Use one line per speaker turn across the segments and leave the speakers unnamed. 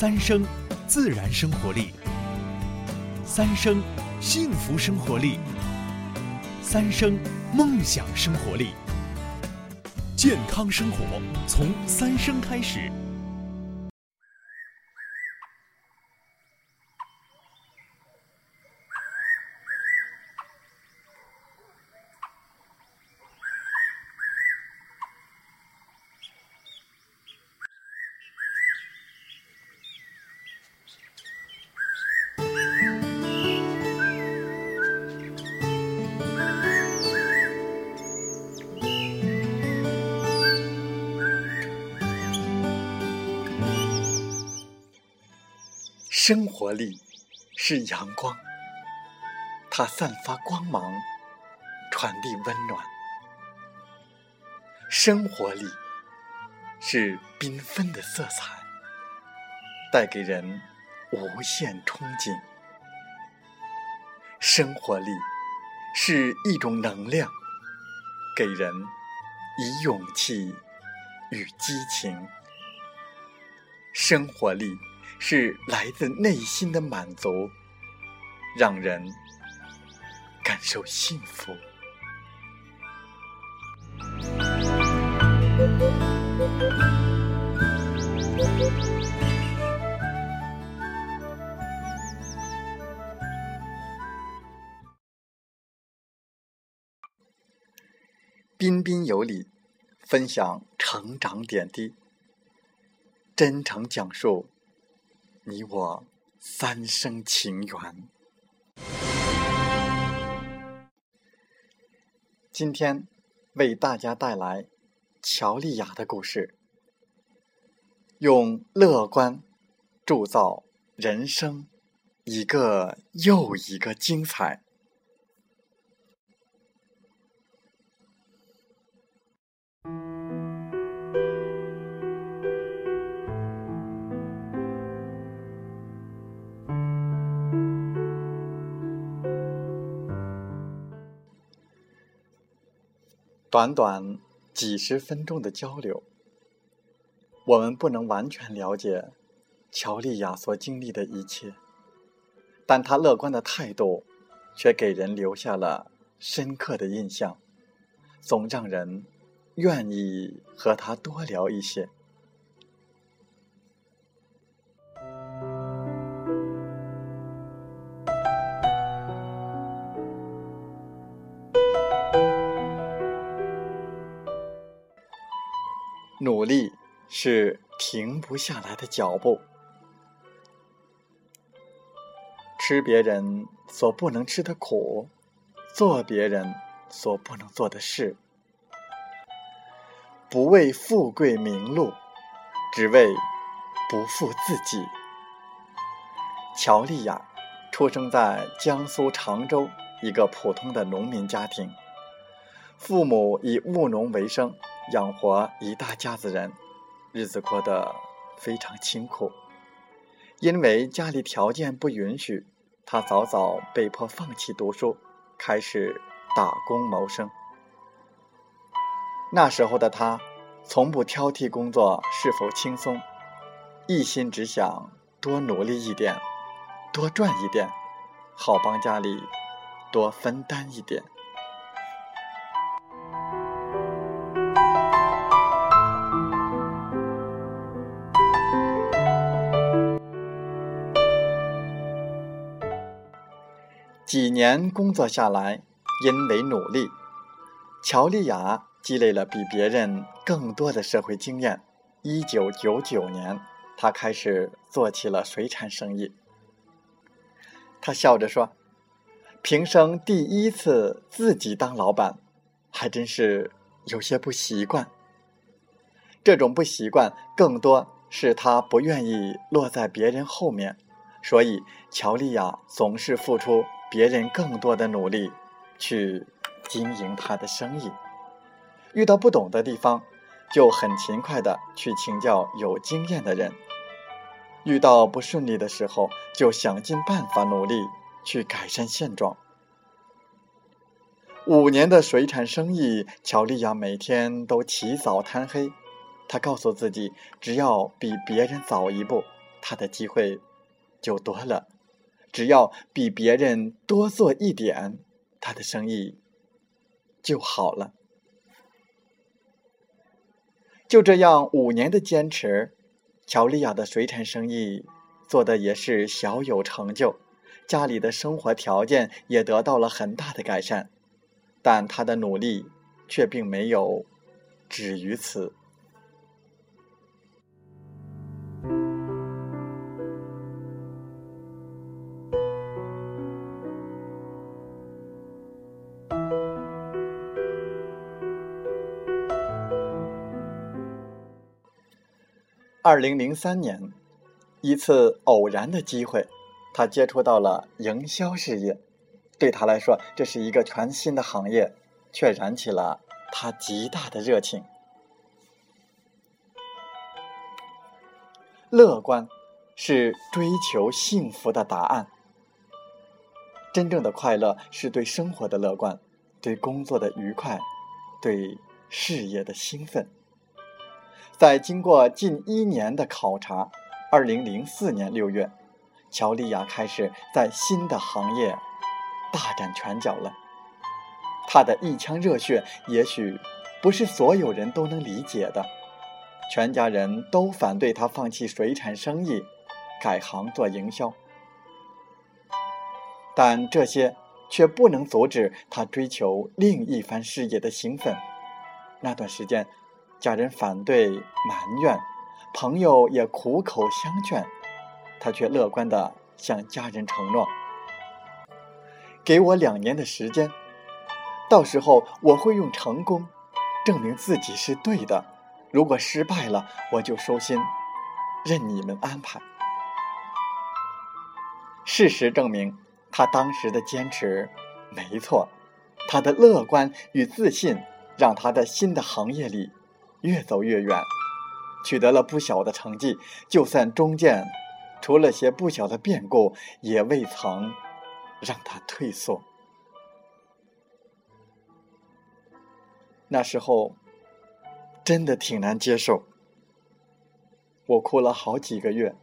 三生自然生活力，三生幸福生活力，三生梦想生活力。健康生活从三生开始。
生活力是阳光，它散发光芒，传递温暖；生活力是缤纷的色彩，带给人无限憧憬；生活力是一种能量，给人以勇气与激情；生活力。是来自内心的满足，让人感受幸福。彬彬有礼，分享成长点滴，真诚讲述。你我三生情缘。今天为大家带来乔丽雅的故事，用乐观铸造人生，一个又一个精彩。短短几十分钟的交流，我们不能完全了解乔丽亚所经历的一切，但她乐观的态度却给人留下了深刻的印象，总让人愿意和她多聊一些。努力是停不下来的脚步，吃别人所不能吃的苦，做别人所不能做的事，不为富贵名禄，只为不负自己。乔丽亚出生在江苏常州一个普通的农民家庭，父母以务农为生。养活一大家子人，日子过得非常清苦。因为家里条件不允许，他早早被迫放弃读书，开始打工谋生。那时候的他，从不挑剔工作是否轻松，一心只想多努力一点，多赚一点，好帮家里多分担一点。年工作下来，因为努力，乔丽亚积累了比别人更多的社会经验。一九九九年，她开始做起了水产生意。她笑着说：“平生第一次自己当老板，还真是有些不习惯。这种不习惯，更多是她不愿意落在别人后面，所以乔丽亚总是付出。”别人更多的努力去经营他的生意，遇到不懂的地方，就很勤快的去请教有经验的人；遇到不顺利的时候，就想尽办法努力去改善现状。五年的水产生意，乔丽亚每天都起早贪黑。她告诉自己，只要比别人早一步，她的机会就多了。只要比别人多做一点，他的生意就好了。就这样五年的坚持，乔丽亚的水产生意做的也是小有成就，家里的生活条件也得到了很大的改善。但他的努力却并没有止于此。二零零三年，一次偶然的机会，他接触到了营销事业。对他来说，这是一个全新的行业，却燃起了他极大的热情。乐观是追求幸福的答案。真正的快乐是对生活的乐观，对工作的愉快，对事业的兴奋。在经过近一年的考察，二零零四年六月，乔丽亚开始在新的行业大展拳脚了。她的一腔热血，也许不是所有人都能理解的。全家人都反对她放弃水产生意，改行做营销，但这些却不能阻止她追求另一番事业的兴奋。那段时间。家人反对埋怨，朋友也苦口相劝，他却乐观的向家人承诺：“给我两年的时间，到时候我会用成功证明自己是对的。如果失败了，我就收心，任你们安排。”事实证明，他当时的坚持没错，他的乐观与自信让他在新的行业里。越走越远，取得了不小的成绩。就算中间出了些不小的变故，也未曾让他退缩。那时候真的挺难接受，我哭了好几个月。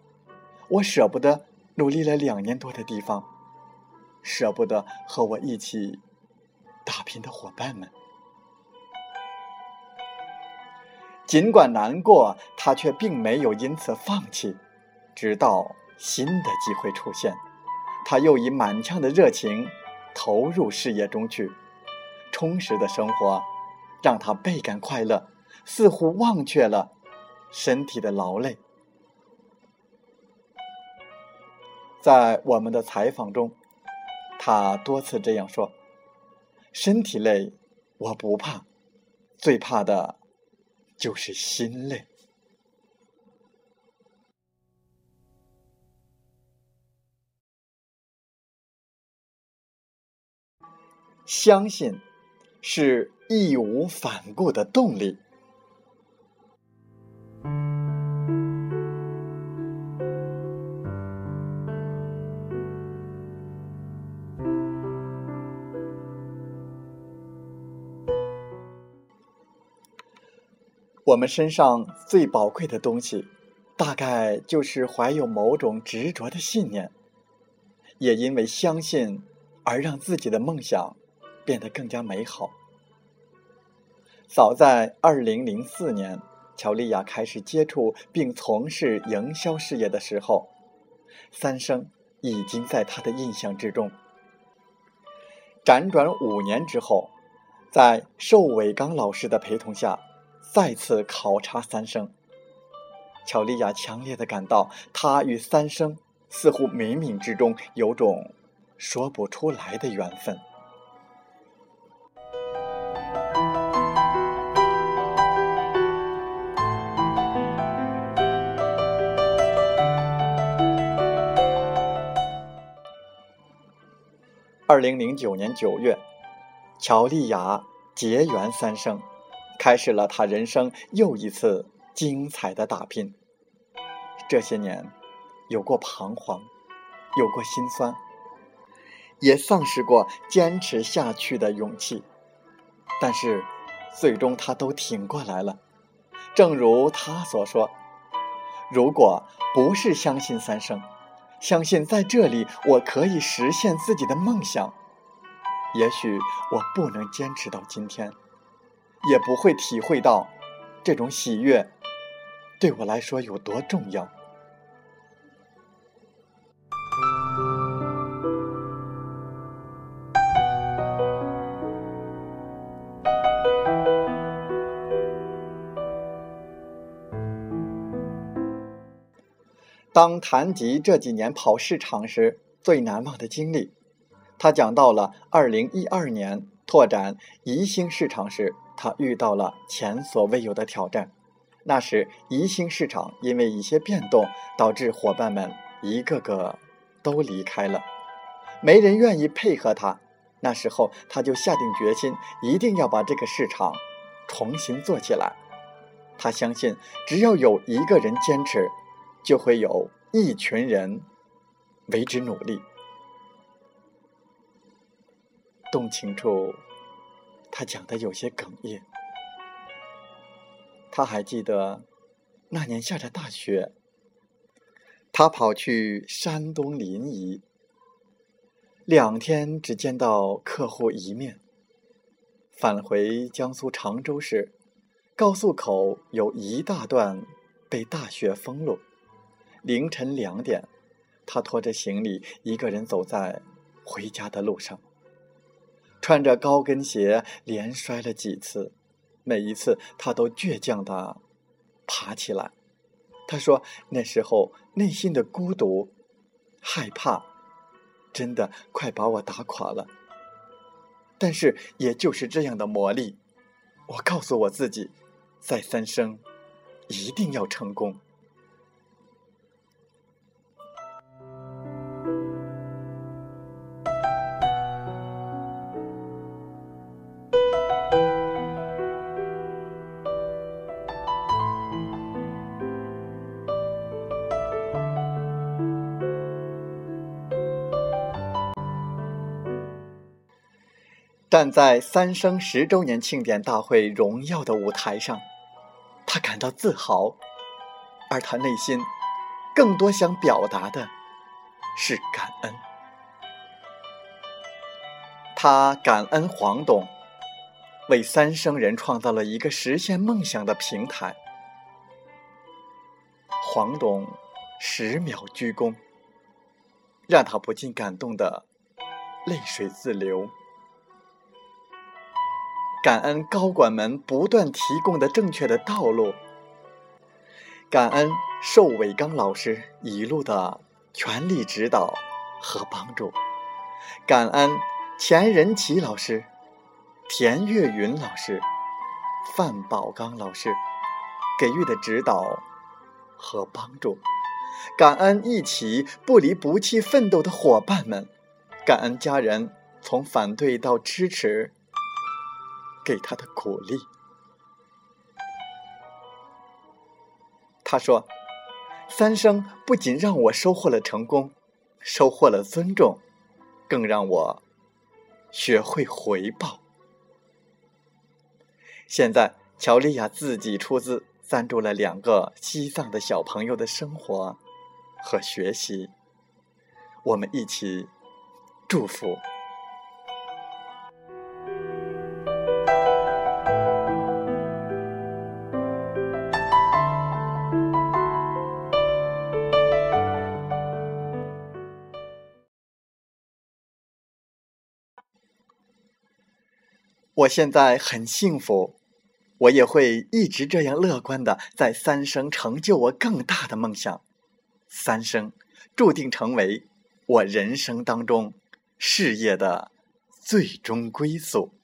我舍不得努力了两年多的地方，舍不得和我一起打拼的伙伴们。尽管难过，他却并没有因此放弃。直到新的机会出现，他又以满腔的热情投入事业中去。充实的生活让他倍感快乐，似乎忘却了身体的劳累。在我们的采访中，他多次这样说：“身体累我不怕，最怕的。”就是心累。相信是义无反顾的动力。我们身上最宝贵的东西，大概就是怀有某种执着的信念，也因为相信而让自己的梦想变得更加美好。早在二零零四年，乔丽亚开始接触并从事营销事业的时候，三生已经在她的印象之中。辗转五年之后，在寿伟刚老师的陪同下。再次考察三生，乔丽亚强烈的感到，他与三生似乎冥冥之中有种说不出来的缘分。二零零九年九月，乔丽亚结缘三生。开始了他人生又一次精彩的打拼。这些年，有过彷徨，有过心酸，也丧失过坚持下去的勇气。但是，最终他都挺过来了。正如他所说：“如果不是相信三生，相信在这里我可以实现自己的梦想，也许我不能坚持到今天，也不会体会到这种喜悦对我来说有多重要。当谈及这几年跑市场时最难忘的经历，他讲到了2012年拓展宜兴市场时，他遇到了前所未有的挑战。那时宜兴市场因为一些变动，导致伙伴们一个个都离开了，没人愿意配合他。那时候他就下定决心，一定要把这个市场重新做起来。他相信，只要有一个人坚持。就会有一群人为之努力。动情处，他讲的有些哽咽。他还记得那年下着大雪，他跑去山东临沂，两天只见到客户一面。返回江苏常州时，高速口有一大段被大雪封路。凌晨两点，他拖着行李一个人走在回家的路上，穿着高跟鞋连摔了几次，每一次他都倔强的爬起来。他说：“那时候内心的孤独、害怕，真的快把我打垮了。但是也就是这样的磨砺，我告诉我自己，在三生一定要成功。”站在三生十周年庆典大会荣耀的舞台上，他感到自豪，而他内心更多想表达的是感恩。他感恩黄董，为三生人创造了一个实现梦想的平台。黄董十秒鞠躬，让他不禁感动的泪水自流。感恩高管们不断提供的正确的道路，感恩寿伟刚老师一路的全力指导和帮助，感恩钱仁奇老师、田月云老师、范宝刚老师给予的指导和帮助，感恩一起不离不弃奋斗的伙伴们，感恩家人从反对到支持。给他的鼓励。他说：“三生不仅让我收获了成功，收获了尊重，更让我学会回报。”现在，乔丽亚自己出资赞助了两个西藏的小朋友的生活和学习。我们一起祝福。我现在很幸福，我也会一直这样乐观的在三生成就我更大的梦想。三生注定成为我人生当中事业的最终归宿。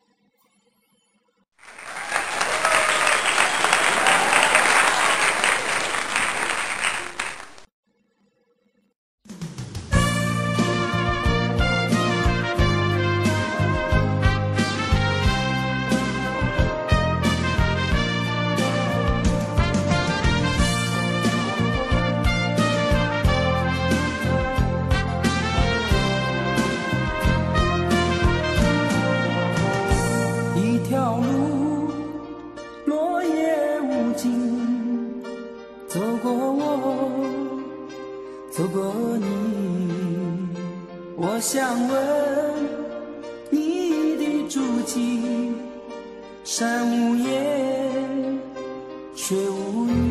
山无言，水无语。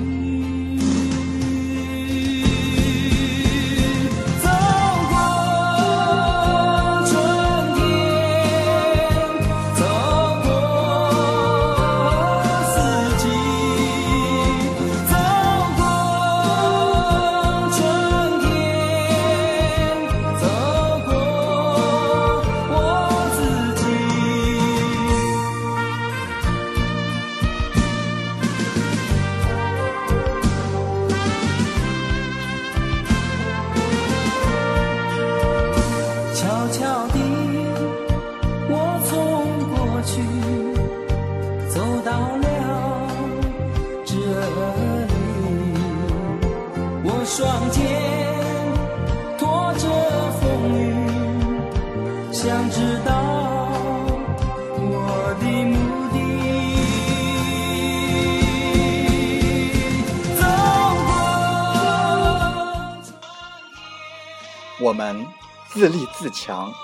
我们自立自强，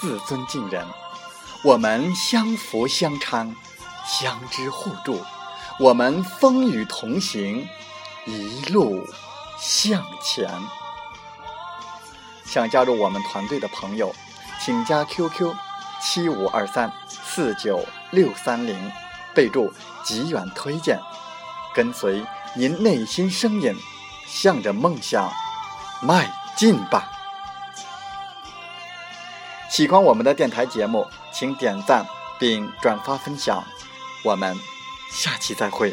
自尊敬人；我们相扶相搀，相知互助；我们风雨同行，一路。向前。想加入我们团队的朋友，请加 QQ 七五二三四九六三零，备注“极远推荐”，跟随您内心声音，向着梦想迈进吧。喜欢我们的电台节目，请点赞并转发分享。我们下期再会。